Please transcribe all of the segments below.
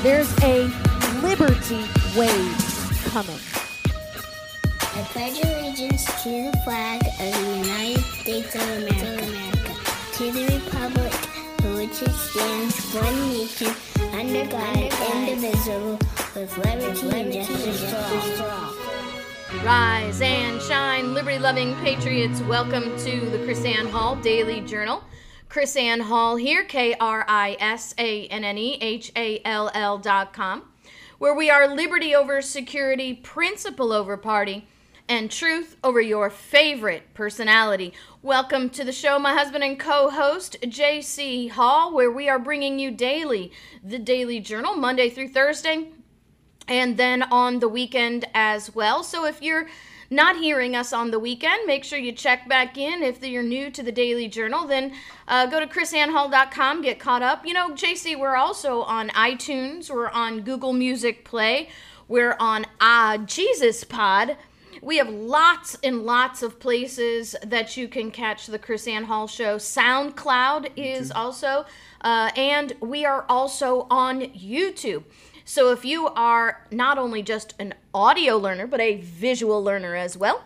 There's a liberty wave coming. I pledge allegiance to the flag of the United States of America, to the republic for which it stands, one nation, under God, indivisible, with liberty and justice for all. Rise and shine, liberty loving patriots. Welcome to the KrisAnne Hall Daily Journal. KrisAnne Hall here, K R I S A N N E H A L L dot com, where we are liberty over security, principle over party, and truth over your favorite personality. Welcome to the show, my husband and co host, JC Hall, where we are bringing you daily the Daily Journal, Monday through Thursday and then on the weekend as well. So if you're not hearing us on the weekend, make sure you check back in. If you're new to the Daily Journal, then uh, go to krisannehall.com, get caught up. You know, JC, we're also on iTunes, we're on Google Music Play, we're on Ah Jesus Pod. We have lots and lots of places that you can catch the KrisAnne Hall Show. SoundCloud is also, uh, and we are also on YouTube. So if you are not only just an audio learner, but a visual learner as well,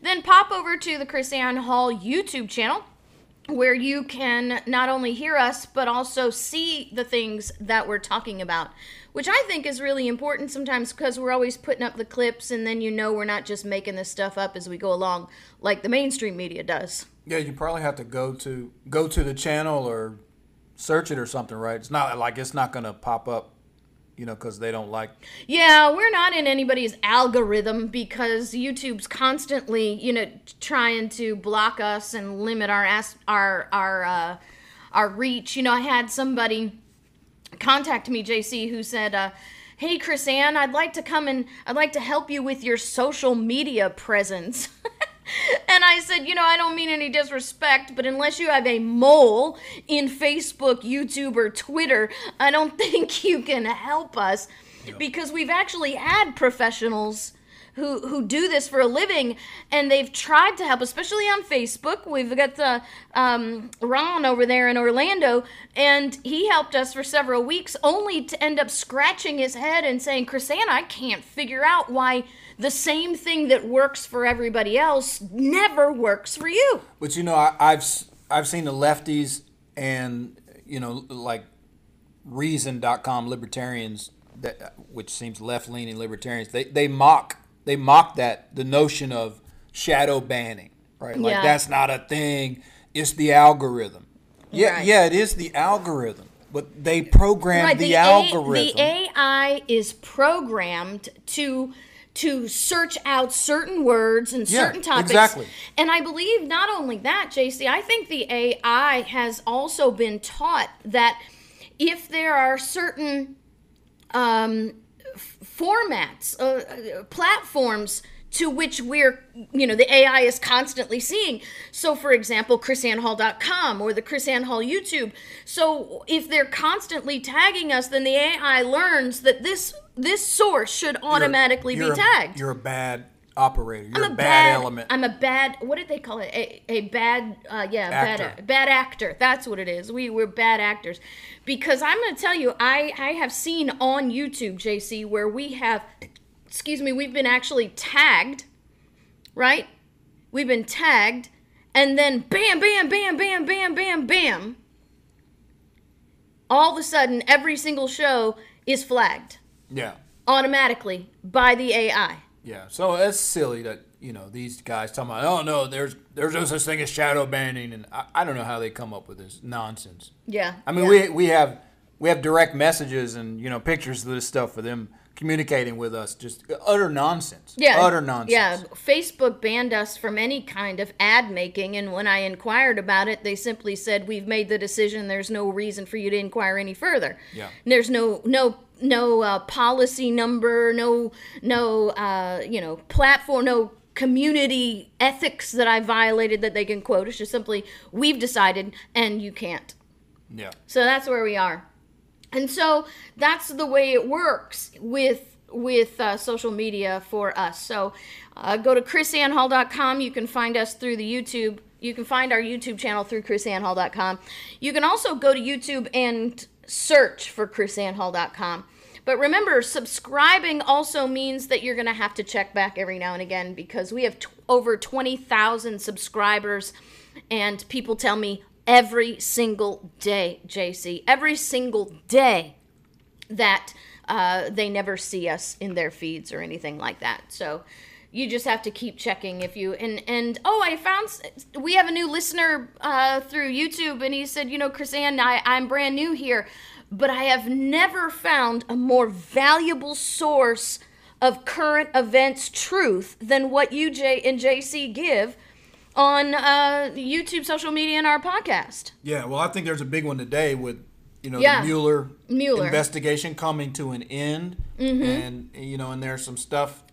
then pop over to the KrisAnne Hall YouTube channel where you can not only hear us, but also see the things that we're talking about, which I think is really important sometimes because we're always putting up the clips and then you know we're not just making this stuff up as we go along like the mainstream media does. Yeah, you probably have to go to go to the channel or search it or something, right? It's not like it's not going to pop up, you know, because they don't like. Yeah, we're not in anybody's algorithm because YouTube's constantly, you know, trying to block us and limit our as- our our uh, our reach. You know, I had somebody contact me, JC, who said, uh, "Hey, KrisAnne, I'd like to come and I'd like to help you with your social media presence." And I said, you know, I don't mean any disrespect, but unless you have a mole in Facebook, YouTube, or Twitter, I don't think you can help us. Because we've actually had professionals who who do this for a living and they've tried to help especially on facebook. We've got the um, ron over there in orlando and he helped us for several weeks only to end up scratching his head and saying chrisanna i can't figure out why the same thing that works for everybody else never works for you. But you know, I, I've I've seen the lefties and you know like Reason.com libertarians that which seems left leaning libertarians they they mock they mock that the notion of shadow banning right? Like Yeah. that's not a thing. It's the algorithm. Yeah Right. yeah it is the algorithm but they program the, A- algorithm. The AI is programmed to to search out certain words and Yeah, certain topics. exactly. And I believe not only that, JC, I think the AI has also been taught that if there are certain um, f- formats, uh, uh, platforms to which we're, you know, the AI is constantly seeing. So, for example, krisannehall.com or the KrisAnne Hall YouTube. So, if they're constantly tagging us, then the AI learns that this this source should automatically You're- be you're a- tagged. you're a bad operator you're I'm a, bad, element I'm a bad. What did they call it? A, a bad. Uh, yeah, Actor. bad. Bad actor. That's what it is. We we're bad actors, because I'm going to tell you, I I have seen on YouTube, JC, where we have, excuse me, we've been actually tagged, right? We've been tagged, and then bam, bam, bam, bam, bam, bam, bam. All of a sudden, every single show is flagged yeah automatically by the AI. Yeah, so it's silly that you know these guys talking about oh no, there's there's no such thing as shadow banning, and I, I don't know how they come up with this nonsense. Yeah. I mean yeah. we we have we have direct messages and you know pictures of this stuff for them communicating with us. Just utter nonsense. Yeah. utter nonsense. Yeah. Facebook banned us from any kind of ad making. And when I inquired about it, they simply said, We've made the decision. There's no reason for you to inquire any further. Yeah. There's no, no, no uh, policy number, no, no, uh, you know, platform, no community ethics that I violated that they can quote. It's just simply, We've decided and you can't. yeah. So that's where we are. And so that's the way it works with with uh, social media for us. So uh, go to krisannehall.com. You can find us through the YouTube. You can find our YouTube channel through krisannehall.com. You can also go to YouTube and search for krisannehall.com. But remember, subscribing also means that you're going to have to check back every now and again because we have t- over 20,000 subscribers, and people tell me every single day, JC, every single day that uh, they never see us in their feeds or anything like that. So you just have to keep checking if you and and oh I found we have a new listener uh, through YouTube and he said you know KrisAnne I, I'm brand new here but I have never found a more valuable source of current events truth than what you J and JC give on uh, YouTube social media and our podcast. Yeah, well, I think there's a big one today with, you know, Yeah. the Mueller, Mueller. investigation coming to an end, and you know, and there's some stuff.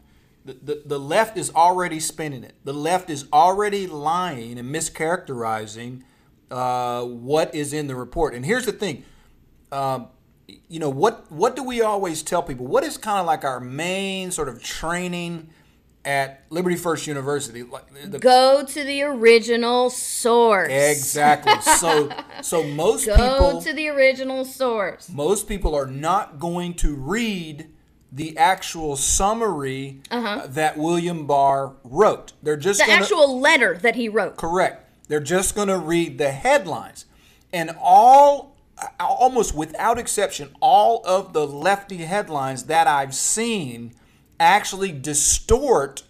The, the, the left is already spinning it. The left is already lying and mischaracterizing uh, what is in the report. And here's the thing, um, you know, what what do we always tell people? What is kind of like our main sort of training at Liberty First University? The, Go to the original source. exactly. So so most Go people Go to the original source. most people are not going to read the actual summary uh, that William Barr wrote. They're just Uh-huh. The gonna, actual letter that he wrote. correct. They're just going to read the headlines, and all almost without exception, all of the lefty headlines that I've seen actually distort.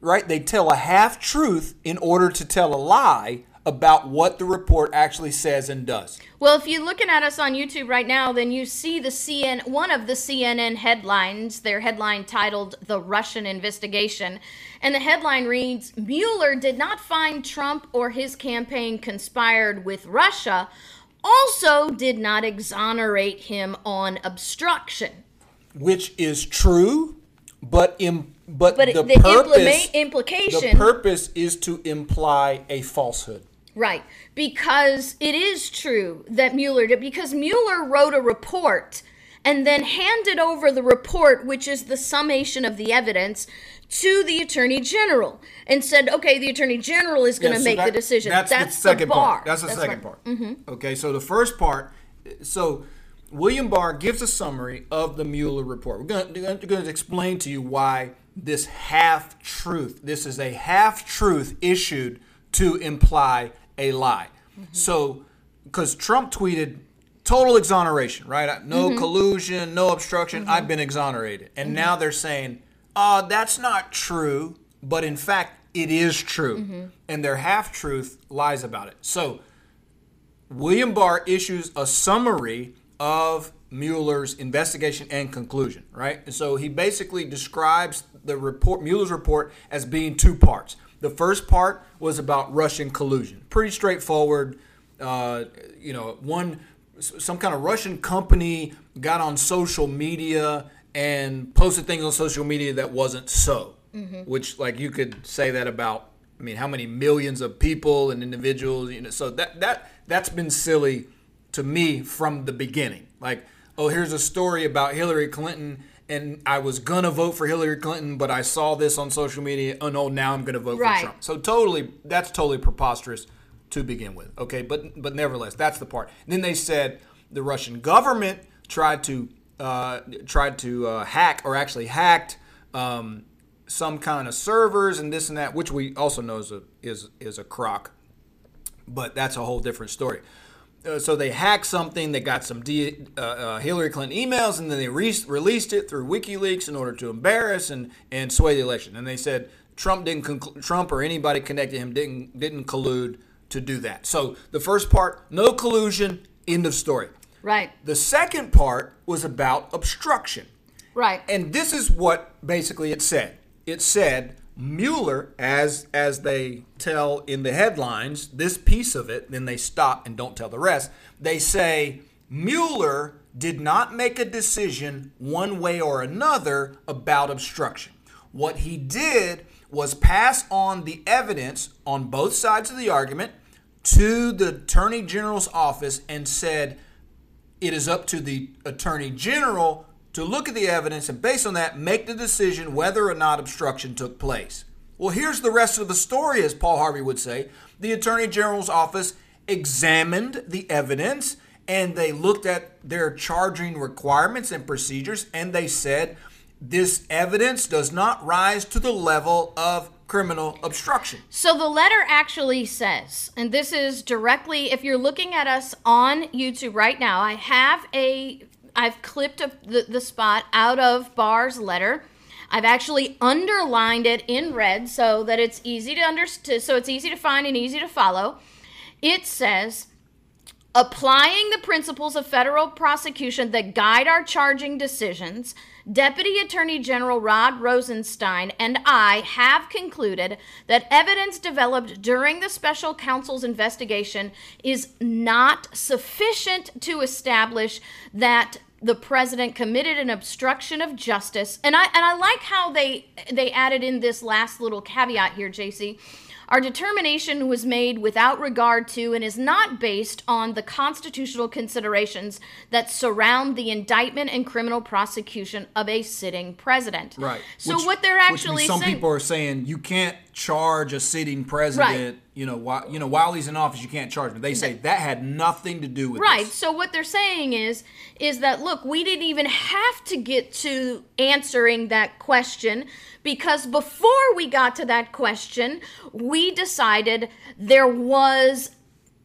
Right? They tell a half truth in order to tell a lie about what the report actually says and does. Well, if you're looking at us on YouTube right now, then you see the CN one of the CNN headlines, their headline titled "The Russian Investigation," and the headline reads: "Mueller did not find Trump or his campaign conspired with Russia, also did not exonerate him on obstruction." which is true, but Im, but, But the, the purpose implima- the implication, purpose is to imply a falsehood. right? Because it is true that Mueller did, because Mueller wrote a report and then handed over the report, which is the summation of the evidence, to the attorney general and said, "Okay, the attorney general is going to Yeah, so make that- the decision." That's, the second bar. part. That's the second right. part. Mm-hmm. Okay, so the first part. So William Barr gives a summary of the Mueller report. We're going, to, going to explain to you why this half truth. This is a half truth issued to imply a lie. Mm-hmm. So, because Trump tweeted total exoneration, right? No mm-hmm. collusion, no obstruction. Mm-hmm. I've been exonerated, and now they're saying, "Uh, that's not true." But in fact, it is true, and their half truth lies about it. So, William Barr issues a summary of Mueller's investigation and conclusion, right? And so he basically describes the report, Mueller's report, as being two parts. The first part was about Russian collusion, pretty straightforward. Uh, you know, one some kind of Russian company got on social media and posted things on social media that wasn't so. Which, like, you could say that about I mean, how many millions of people and individuals, you know, so that that that's been silly to me from the beginning. Like, oh, here's a story about Hillary Clinton and I was gonna vote for Hillary Clinton, but I saw this on social media. Oh no, now I'm gonna vote Right. for Trump. So totally, that's totally preposterous to begin with. Okay, but but nevertheless, that's the part. Then they said the Russian government tried to uh, tried to uh, hack or actually hacked um, some kind of servers and this and that, which we also know is a is is a crock. But that's a whole different story. Uh, so they hacked something. They got some D, uh, uh, Hillary Clinton emails, and then they re- released it through WikiLeaks in order to embarrass and, and sway the election. And they said Trump didn't conclu- Trump or anybody connected to him didn't didn't collude to do that. So the first part, no collusion. End of story. Right. The second part was about obstruction. Right. And this is what basically it said. It said Mueller, as as they tell in the headlines, this piece of it, then they stop and don't tell the rest. They say Mueller did not make a decision one way or another about obstruction. What he did was pass on the evidence on both sides of the argument to the Attorney General's office and said it is up to the Attorney General to look at the evidence and based on that make the decision whether or not obstruction took place. Well, here's the rest of the story, as Paul Harvey would say. The Attorney General's office examined the evidence and they looked at their charging requirements and procedures and they said this evidence does not rise to the level of criminal obstruction. So the letter actually says, and this is directly, if you're looking at us on YouTube right now, I have a, I've clipped a, the, the spot out of Barr's letter. I've actually underlined it in red so that it's easy to understand, so it's easy to find and easy to follow. It says, applying the principles of federal prosecution that guide our charging decisions, Deputy Attorney General Rod Rosenstein and I have concluded that evidence developed during the special counsel's investigation is not sufficient to establish that the president committed an obstruction of justice. And I and I like how they they added in this last little caveat here, JC. Our determination was made without regard to and is not based on the constitutional considerations that surround the indictment and criminal prosecution of a sitting president. Right. So Which- what they're actually some saying, people are saying you can't charge a sitting president. Right. You know, while you know while he's in office, you can't charge him. They say that had nothing to do with Right. this. So what they're saying is is that look, we didn't even have to get to answering that question because before we got to that question, we decided there was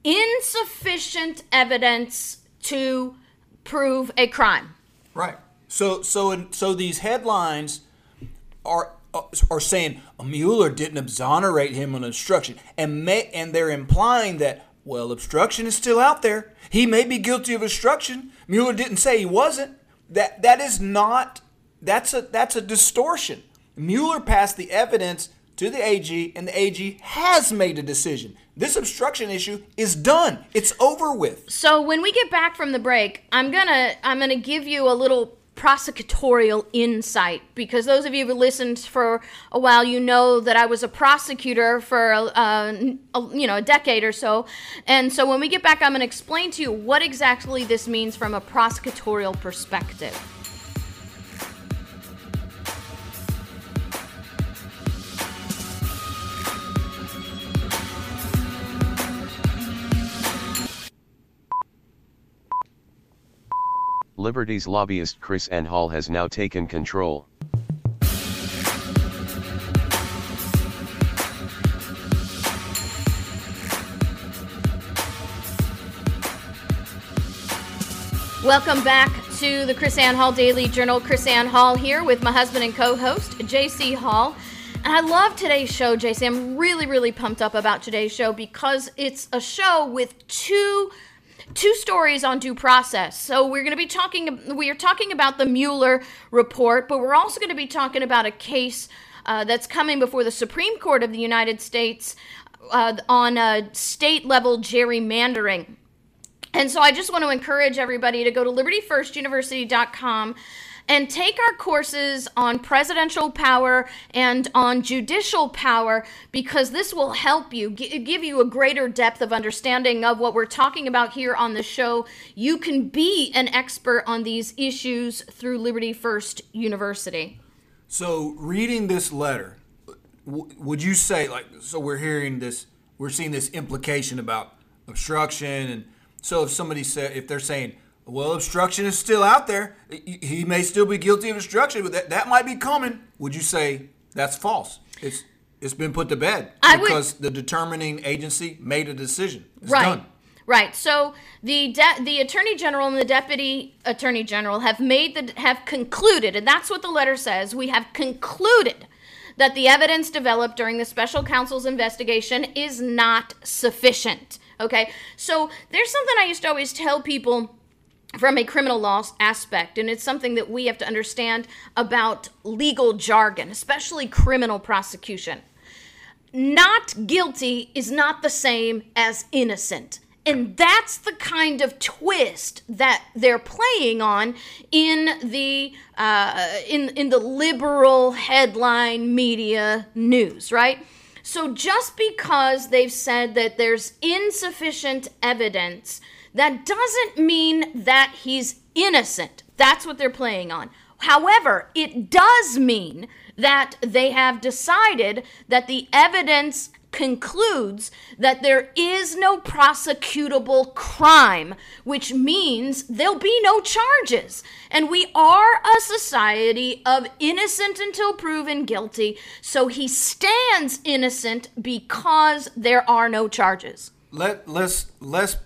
insufficient evidence to prove a crime. Right. So so in, so these headlines are Uh, are saying Mueller didn't exonerate him on obstruction, and may, and they're implying that well obstruction is still out there. He may be guilty of obstruction. Mueller didn't say he wasn't. That that is not. That's a that's a distortion. Mueller passed the evidence to the AG, and the AG has made a decision. This obstruction issue is done. It's over with. So when we get back from the break, I'm gonna I'm gonna give you a little prosecutorial insight because those of you who listened for a while, you know that I was a prosecutor for uh, a, you know a decade or so, and so when we get back, I'm gonna explain to you what exactly this means from a prosecutorial perspective. Liberty's lobbyist KrisAnne Hall has now taken control. Welcome back to the KrisAnne Hall Daily Journal. KrisAnne Hall here with my husband and co-host JC Hall. And I love today's show, JC. I'm really, really pumped up about today's show because it's a show with two two stories on due process. So we're going to be talking we are talking about the Mueller report, but we're also going to be talking about a case uh, that's coming before the Supreme Court of the United States uh, on state level gerrymandering. And so I just want to encourage everybody to go to libertyfirstuniversity.com and take our courses on presidential power and on judicial power because this will help you gi- give you a greater depth of understanding of what we're talking about here on the show. You can be an expert on these issues through Liberty First University. So, reading this letter, w- would you say like so? We're hearing this, we're seeing this implication about obstruction, and so if somebody said if they're saying, well, obstruction is still out there, he may still be guilty of obstruction, but that that might be coming. Would you say that's false? It's it's been put to bed I would- because the determining agency made a decision. It's right. done. Right. So the de- the attorney general and the deputy attorney general have made the have concluded, and that's what the letter says. We have concluded that the evidence developed during the special counsel's investigation is not sufficient. Okay. So there's something I used to always tell people from a criminal law aspect, and it's something that we have to understand about legal jargon, especially criminal prosecution. Not guilty is not the same as innocent. And that's the kind of twist that they're playing on in the uh, in in the liberal headline media news, right? So just because they've said that there's insufficient evidence, that doesn't mean that he's innocent. That's what they're playing on. However, it does mean that they have decided that the evidence concludes that there is no prosecutable crime, which means there'll be no charges. And we are a society of innocent until proven guilty, so he stands innocent because there are no charges. Let let's let's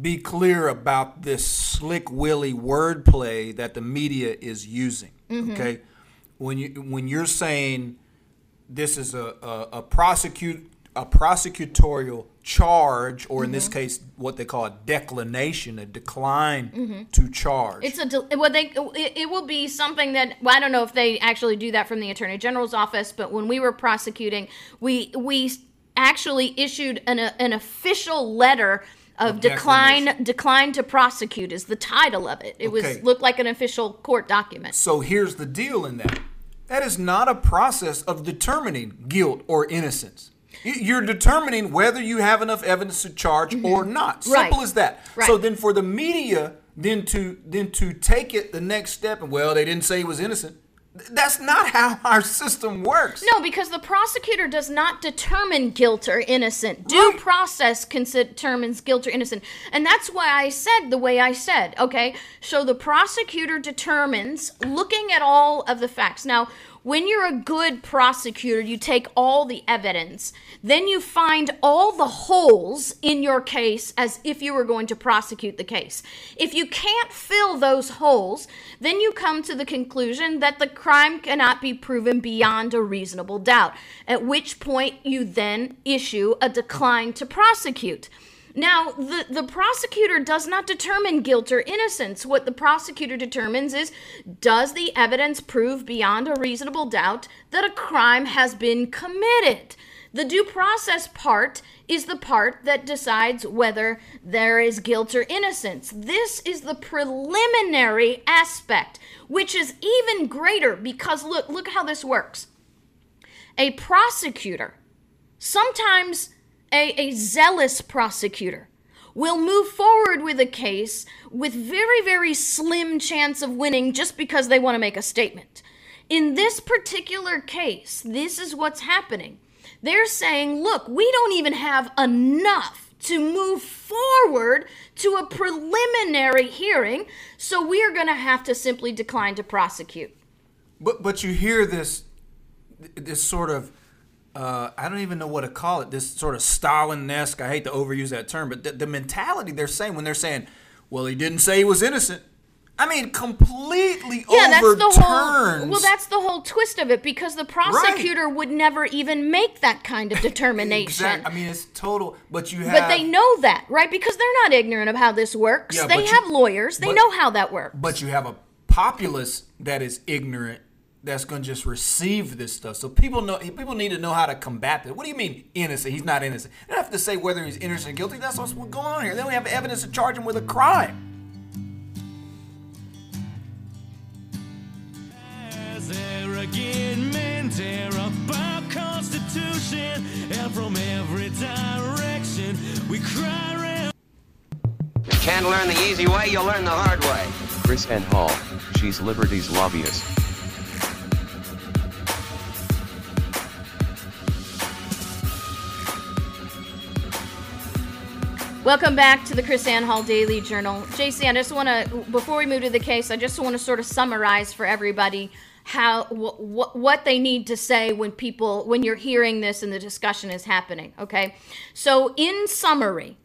be clear about this slick willy wordplay that the media is using. Mm-hmm. Okay, when you when you're saying this is a a, a prosecute a prosecutorial charge, or in this mm-hmm. case, what they call a declination, a decline mm-hmm. to charge. It's a del- well, they it, it will be something that well, I don't know if they actually do that from the attorney general's office, but when we were prosecuting, we we actually issued an an official letter of decline decline to prosecute is the title of it. It was Okay. looked like an official court document. So here's the deal in that. That is not a process of determining guilt or innocence. You're determining whether you have enough evidence to charge or not. Mm-hmm. Right. Simple as that. Right. So then for the media then to then to take it the next step and well they didn't say he was innocent. Th- That's not how our system works. No, because the prosecutor does not determine guilt or innocent. Due Right. process determines guilt or innocent. And that's why I said the way I said, okay? So the prosecutor determines, looking at all of the facts. Now, when you're a good prosecutor, you take all the evidence, then you find all the holes in your case as if you were going to prosecute the case. If you can't fill those holes, then you come to the conclusion that the crime cannot be proven beyond a reasonable doubt, at which point you then issue a decline to prosecute. Now, the, the prosecutor does not determine guilt or innocence. What the prosecutor determines is does the evidence prove beyond a reasonable doubt that a crime has been committed? The due process part is the part that decides whether there is guilt or innocence. This is the preliminary aspect, which is even greater because look, look how this works. A prosecutor sometimes a, a zealous prosecutor will move forward with a case with very very slim chance of winning just because they want to make a statement. In this particular case this is what's happening. They're saying look we don't even have enough to move forward to a preliminary hearing so we are going to have to simply decline to prosecute. But but you hear this this sort of uh, I don't even know what to call it. This sort of Stalin-esque. I hate to overuse that term, but the, the mentality they're saying when they're saying, "Well, he didn't say he was innocent." I mean, completely Yeah, that's the whole. Well, that's the whole twist of it because the prosecutor would never even make that kind of determination. Exact- I mean, it's total. But you have. But they know that, right? Because they're not ignorant of how this works. Yeah, they but you- have lawyers. They but- know how that works. But you have a populace that is ignorant. That's going to just receive this stuff. So people know. People need to know how to combat that. What do you mean innocent? He's not innocent. They don't have to say whether he's innocent or guilty. That's what's going on here. Then we have evidence to charge him with a crime. As arrogant men tear up our constitution, and from every direction we cry. Can't learn the easy way, you'll learn the hard way. KrisAnne Hall, she's Liberty's lobbyist. Welcome back to the KrisAnne Hall Daily Journal. JC, I just want to, before we move to the case, I just want to sort of summarize for everybody how wh- wh- what they need to say when people when you're hearing this and the discussion is happening. Okay, so in summary,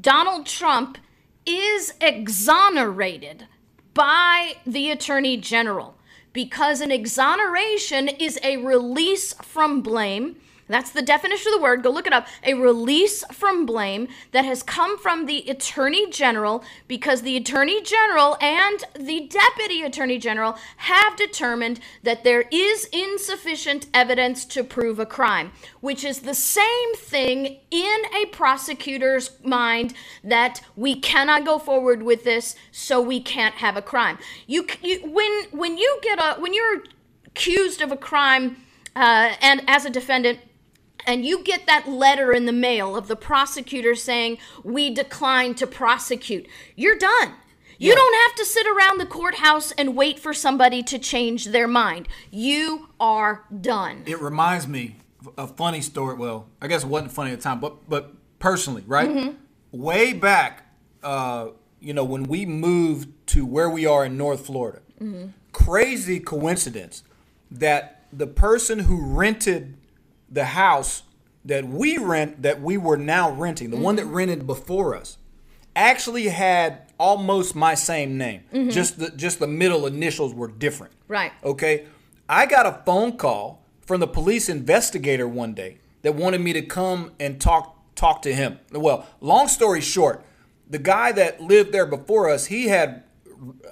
Donald Trump is exonerated by the Attorney General because an exoneration is a release from blame That's the definition of the word. Go look it up. A release from blame that has come from the Attorney General because the Attorney General and the Deputy Attorney General have determined that there is insufficient evidence to prove a crime, which is the same thing in a prosecutor's mind that we cannot go forward with this, so we can't have a crime. You, you when when you get a when you're accused of a crime uh, and as a defendant and you get that letter in the mail of the prosecutor saying, We decline to prosecute, you're done. You don't have to sit around the courthouse and wait for somebody to change their mind. You are done. It reminds me of a funny story. Well, I guess it wasn't funny at the time, but but personally, right? Mm-hmm. Way back, uh, you know, when we moved to where we are in North Florida, Mm-hmm. crazy coincidence that the person who rented the house that we rent that we were now renting, the one Mm-hmm. that rented before us, actually had almost my same name. Just the just the middle initials were different. Mm-hmm. Right. Okay. I got a phone call from the police investigator one day that wanted me to come and talk talk to him. Well, long story short, the guy that lived there before us, he had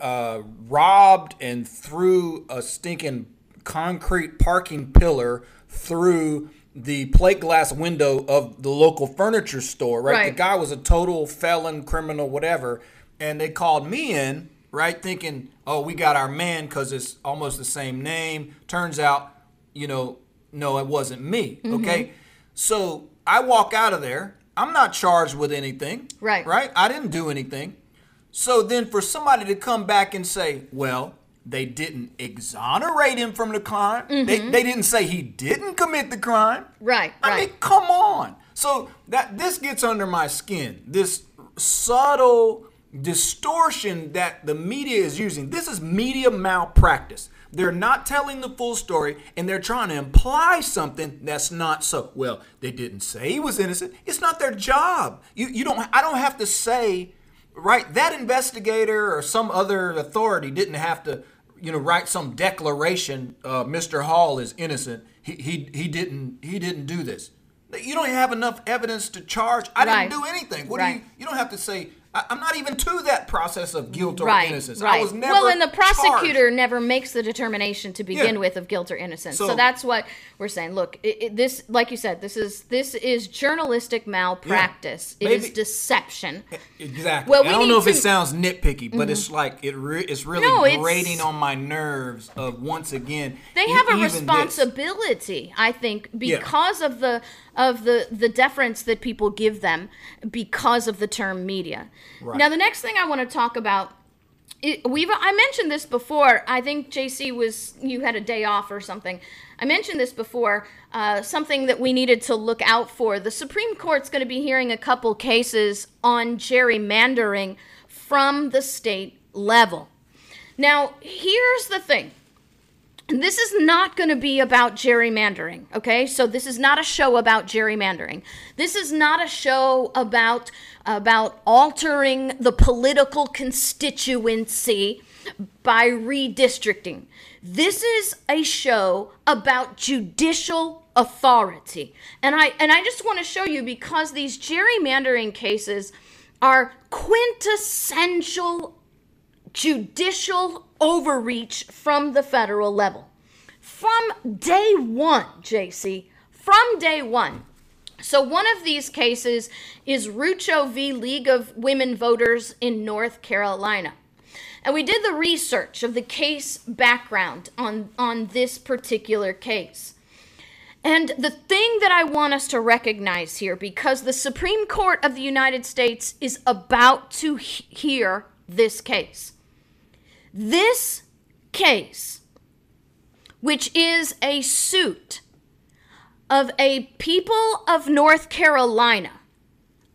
uh, robbed and threw a stinking concrete parking pillar through the plate glass window of the local furniture store, right? Right. The guy was a total felon, criminal, whatever. And they called me in, right, thinking, oh, we got our man because it's almost the same name. Turns out, you know, no, it wasn't me. Mm-hmm. Okay. So I walk out of there. I'm not charged with anything. Right. Right? I didn't do anything. So then for somebody to come back and say, well, they didn't exonerate him from the crime. They, they didn't say he didn't commit the crime. Mm-hmm. Right, I right. mean, come on. So that this gets under my skin. This subtle distortion that the media is using. This is media malpractice. They're not telling the full story and they're trying to imply something that's not so. Well, they didn't say he was innocent. It's not their job. You you don't I don't have to say right that investigator or some other authority didn't have to you know write some declaration uh, Mr. Hall is innocent. He, he he didn't he didn't do this. You don't have enough evidence to charge. I Right. didn't do anything. What Right. do you you don't have to say I'm not even to that process of guilt or right, innocence. right. I was never well, and the prosecutor charged. never makes the determination to begin Yeah. with of guilt or innocence. So, So- that's what we're saying. Look, it, it- this, like you said, this is this is journalistic malpractice. It is deception. Exactly. Well, I don't know if it Mm-hmm. sounds nitpicky, but it's like it re- it's really No, it's- grating on my nerves of once again. They have a even this. responsibility, I think, Yeah. because of the of the the deference that people give them because of the term media. Right. Now, the next thing I want to talk about it, we've I mentioned this before. I think JC was you had a day off or something. I mentioned this before. Uh, something that we needed to look out for. The Supreme Court's going to be hearing a couple cases on gerrymandering from the state level. Now, here's the thing. And this is not going to be about gerrymandering, okay? So this is not a show about gerrymandering. This is not a show about about altering the political constituency by redistricting. This is a show about judicial authority. And I and I just want to show you because these gerrymandering cases are quintessential judicial overreach from the federal level. From day one, JC, from day one. So, one of these cases is Rucho v. League of Women Voters in North Carolina. And we did the research of the case background on, on this particular case. And the thing that I want us to recognize here, because the Supreme Court of the United States is about to he- hear this case. This case, which is a suit of a people of North Carolina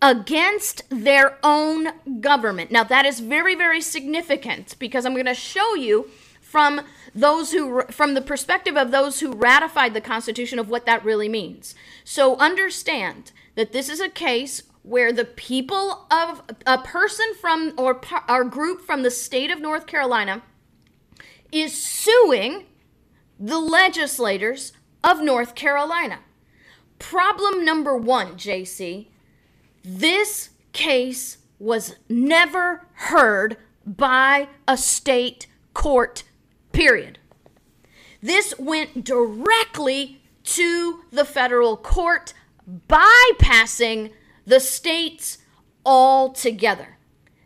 against their own government. Now, that is very, very significant because I'm going to show you from those who from the perspective of those who ratified the constitution of what that really means so understand that this is a case where the people of a person from or our group from the state of North Carolina is suing the legislators of North Carolina Problem number one, JC, this case was never heard by a state court, period. This went directly to the federal court, bypassing the states altogether.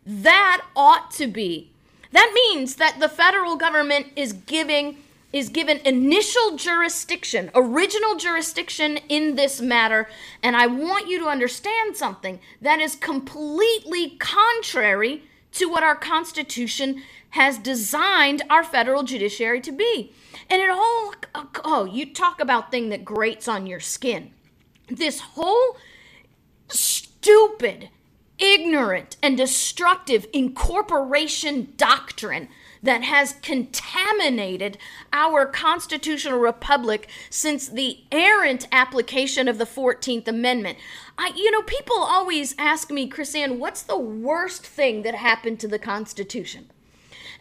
That ought to be. That means that the federal government is giving is given initial jurisdiction, original jurisdiction in this matter, and I want you to understand something that is completely contrary to what our Constitution has designed our federal judiciary to be. And it all, oh, you talk about thing that grates on your skin. This whole stupid, ignorant, and destructive incorporation doctrine that has contaminated our constitutional republic since the errant application of the 14th Amendment. I, you know, people always ask me, KrisAnne, what's the worst thing that happened to the Constitution?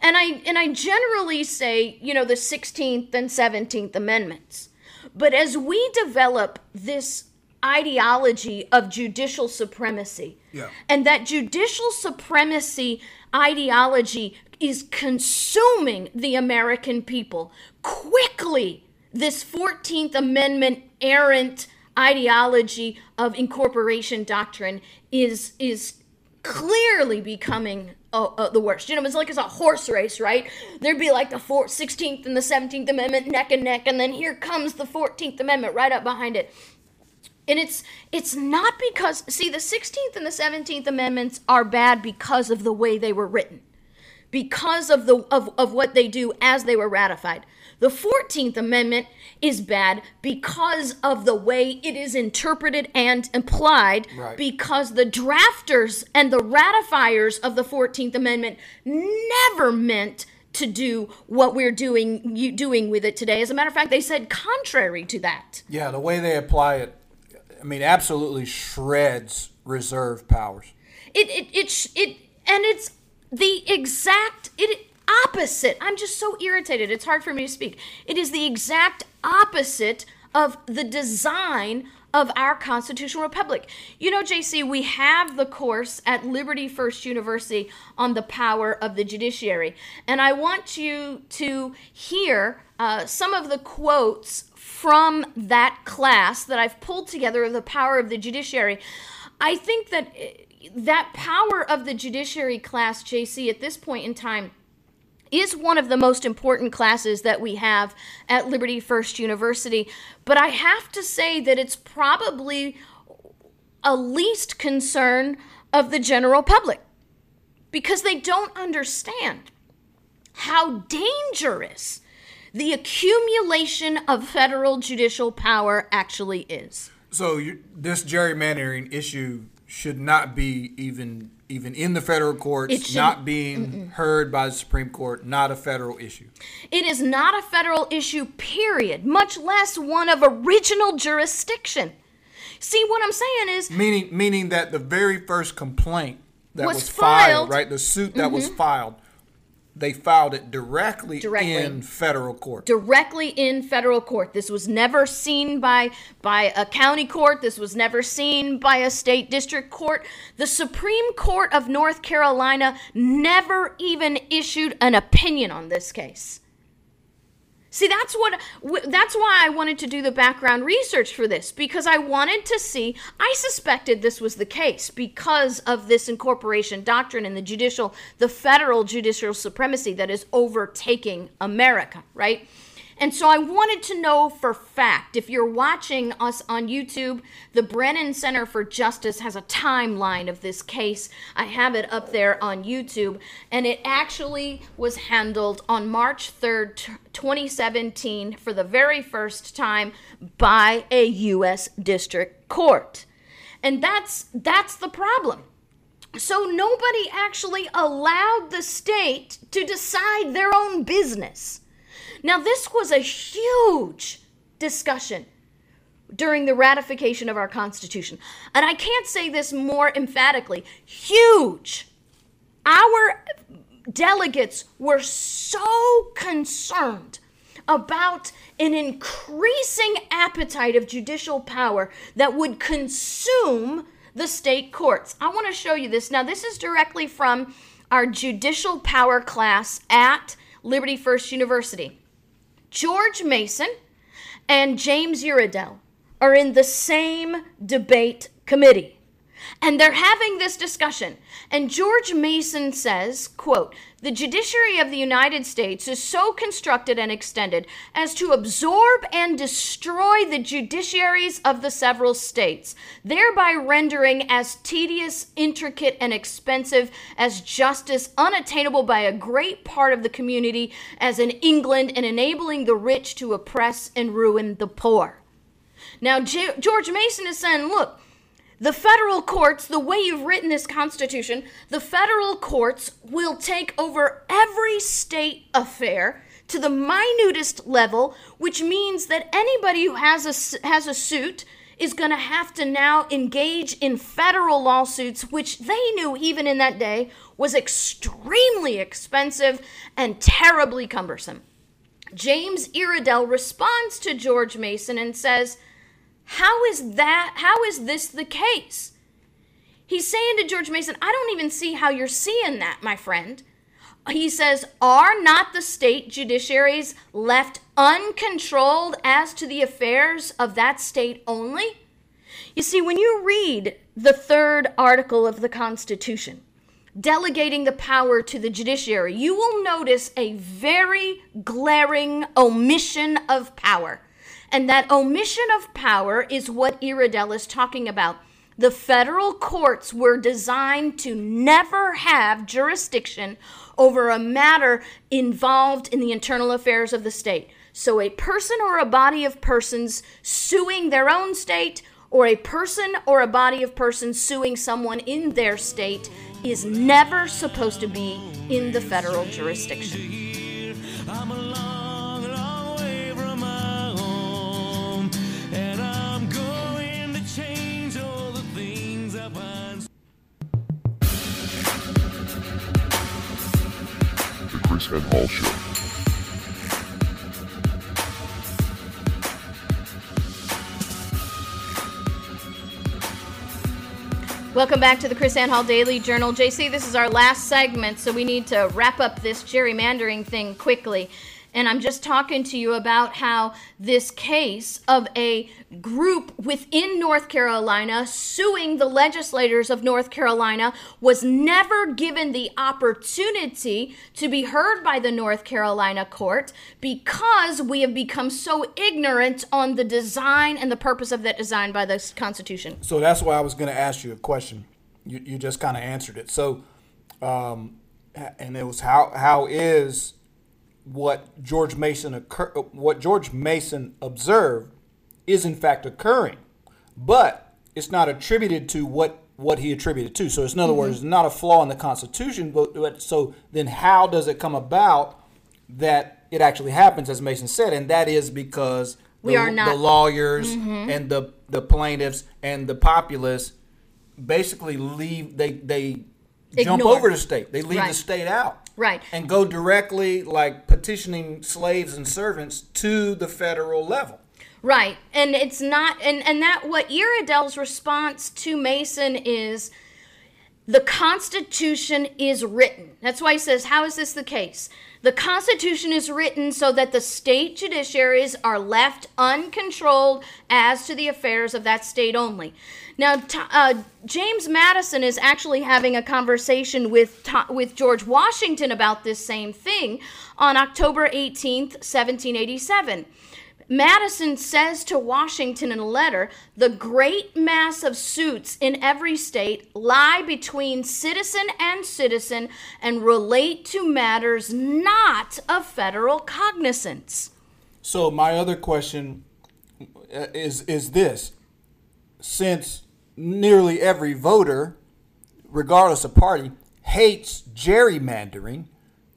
And I and I generally say, you know, the 16th and 17th Amendments. But as we develop this ideology of judicial supremacy, Yeah. and that judicial supremacy ideology is consuming the American people. Quickly, this 14th Amendment errant ideology of incorporation doctrine is is clearly becoming uh, uh, the worst. You know, it's like it's a horse race, right? There'd be like the four, 16th and the 17th Amendment neck and neck, and then here comes the 14th Amendment right up behind it and it's it's not because see the 16th and the 17th amendments are bad because of the way they were written. Because of the of, of what they do as they were ratified. The 14th amendment is bad because of the way it is interpreted and implied Right. because the drafters and the ratifiers of the 14th amendment never meant to do what we're doing you doing with it today. As a matter of fact they said contrary to that. Yeah, the way they apply it, mean, absolutely shreds reserve powers. it it it it and it's the exact it opposite i'm just so irritated it's hard for me to speak. It is the exact opposite of the design of our constitutional republic. You know jc we have the course at liberty first university on the power of the judiciary. And i want you to hear uh, some of the quotes from that class that I've pulled together of the power of the judiciary. I think that uh, that power of the judiciary class, JC, at this point in time, is one of the most important classes that we have at Liberty First University. But I have to say that it's probably a least concern of the general public because they don't understand how dangerous the accumulation of federal judicial power actually is. So you, this gerrymandering issue should not be even even in the federal courts, not being heard by the Supreme Court, not a federal issue. It is not a federal issue, period, much less one of original jurisdiction. See, what I'm saying is, Meaning meaning that the very first complaint that Was was, filed, filed. Mm-hmm. right, the suit that was filed, they filed it directly, Directly. in federal court. directly in federal court. This was never seen by by a county court. This was never seen by a state district court. The Supreme Court of North Carolina never even issued an opinion on this case. See, that's what that's why I wanted to do the background research for this because I wanted to see I suspected this was the case because of this incorporation doctrine and the judicial the federal judicial supremacy that is overtaking America, right? And so I wanted to know for fact if you're watching us on YouTube, the Brennan Center for Justice has a timeline of this case. I have it up there on YouTube, and it actually was handled on March 3rd, 2017, for the very first time by a U.S. District Court. And that's that's the problem. So nobody actually allowed the state to decide their own business. Now, this was a huge discussion during the ratification of our Constitution. And I can't say this more emphatically huge. Our delegates were so concerned about an increasing appetite of judicial power that would consume the state courts. I want to show you this. Now, this is directly from our judicial power class at Liberty First University. George Mason and James Iredell are in the same debate committee and they're having this discussion. And george mason says quote the judiciary of the united states is so constructed and extended as to absorb and destroy the judiciaries of the several states thereby rendering as tedious intricate and expensive as justice unattainable by a great part of the community as in england and enabling the rich to oppress and ruin the poor. Now Ge- george mason is saying look the federal courts, the way you've written this Constitution, the federal courts will take over every state affair to the minutest level, which means that anybody who has a, has a suit is going to have to now engage in federal lawsuits, which they knew even in that day was extremely expensive and terribly cumbersome. James Iredell responds to George Mason and says, how is that? How is this the case? He's saying to George Mason, I don't even see how you're seeing that, my friend. He says, Are not the state judiciaries left uncontrolled as to the affairs of that state only? You see, when you read the third article of the Constitution, delegating the power to the judiciary, you will notice a very glaring omission of power. And that omission of power is what Iredell is talking about. The federal courts were designed to never have jurisdiction over a matter involved in the internal affairs of the state. So, a person or a body of persons suing their own state, or a person or a body of persons suing someone in their state, is never supposed to be in the federal jurisdiction. Welcome back to the KrisAnne Hall Daily Journal. JC, this is our last segment, so we need to wrap up this gerrymandering thing quickly. And I'm just talking to you about how this case of a group within North Carolina suing the legislators of North Carolina was never given the opportunity to be heard by the North Carolina court because we have become so ignorant on the design and the purpose of that design by the Constitution. So that's why I was going to ask you a question. You, you just kind of answered it. So, um, and it was how how is what George Mason occur, what George Mason observed is in fact occurring, but it's not attributed to what what he attributed to. So, it's, in other Mm-hmm. words, it's not a flaw in the Constitution. But, but so then, how does it come about that it actually happens, as Mason said, and that is because We the, are not- Mm-hmm. lawyers and the the plaintiffs and the populace basically leave they they jump over the state. They leave Right. the state out. Right. And go directly like petitioning slaves and servants to the federal level. Right. And it's not and and that what Iredell's response to Mason is the Constitution is written. That's why he says, How is this the case? The Constitution is written so that the state judiciaries are left uncontrolled as to the affairs of that state only. Now, uh, James Madison is actually having a conversation with, with George Washington about this same thing on October 18th, 1787. Madison says to Washington in a letter the great mass of suits in every state lie between citizen and citizen and relate to matters not of federal cognizance. So my other question uh, is is this: since nearly every voter, regardless of party, hates gerrymandering,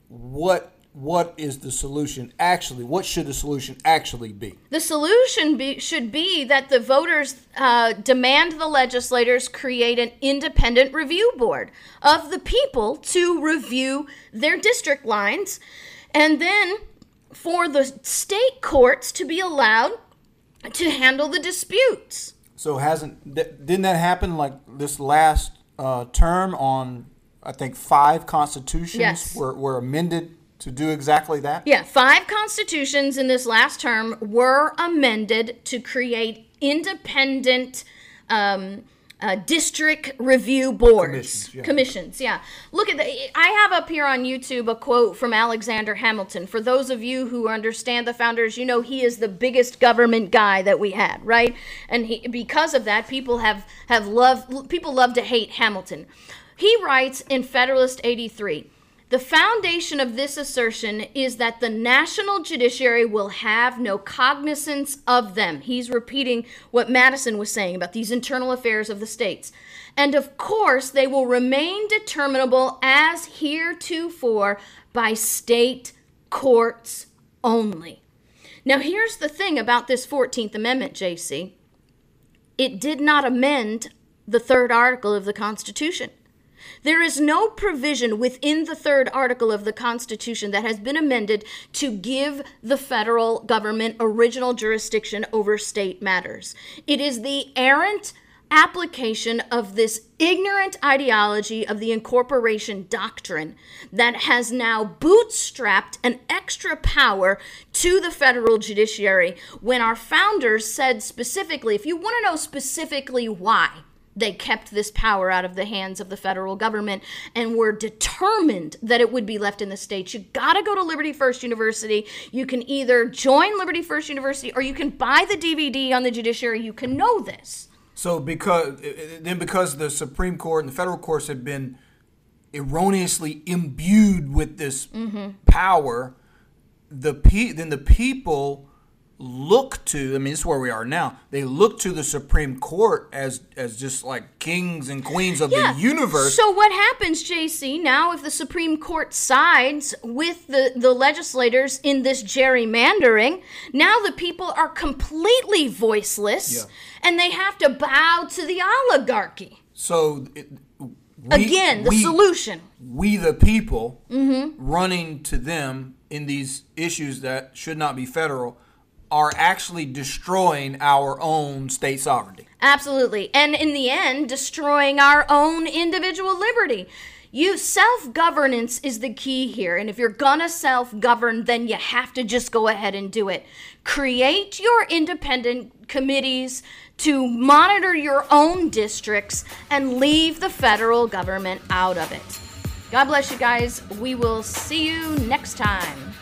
what what is the solution actually? What should the solution actually be? The solution be, should be that the voters uh, demand the legislators create an independent review board of the people to review their district lines. And then for the state courts to be allowed to handle the disputes. So hasn't th- didn't that happen like this last uh, term on I think five constitutions Yes. were, were amended to do exactly that? Yeah, five constitutions in this last term were amended to create independent um, uh, district review boards. Commissions, yeah. Commissions, yeah. Look at the. I have up here on YouTube a quote from Alexander Hamilton. For those of you who understand the founders, you know he is the biggest government guy that we had, right? And he, because of that, people have have loved. People love to hate Hamilton. He writes in Federalist 83. The foundation of this assertion is that the national judiciary will have no cognizance of them. He's repeating what Madison was saying about these internal affairs of the states. And of course, they will remain determinable as heretofore by state courts only. Now, here's the thing about this 14th Amendment, JC it did not amend the third article of the Constitution. There is no provision within the third article of the Constitution that has been amended to give the federal government original jurisdiction over state matters. It is the errant application of this ignorant ideology of the incorporation doctrine that has now bootstrapped an extra power to the federal judiciary when our founders said specifically, if you want to know specifically why, they kept this power out of the hands of the federal government and were determined that it would be left in the states. You got to go to Liberty First University. You can either join Liberty First University or you can buy the DVD on the judiciary. You can know this. So because then because the Supreme Court and the federal courts had been erroneously imbued with this mm-hmm. power, the pe- then the people look to I mean this is where we are now. They look to the Supreme Court as as just like kings and queens of the universe. So what happens, JC, now if the Supreme Court sides with the, the legislators in this gerrymandering, now the people are completely voiceless Yeah. and they have to bow to the oligarchy. So it, we- Again, the we- solution. we the people Mhm. running to them in these issues that should not be federal are actually destroying our own state sovereignty. Absolutely. And in the end, destroying our own individual liberty. You self governance is the key here. And if you're gonna self govern, then you have to just go ahead and do it. Create your independent committees to monitor your own districts and leave the federal government out of it. God bless you guys. We will see you next time.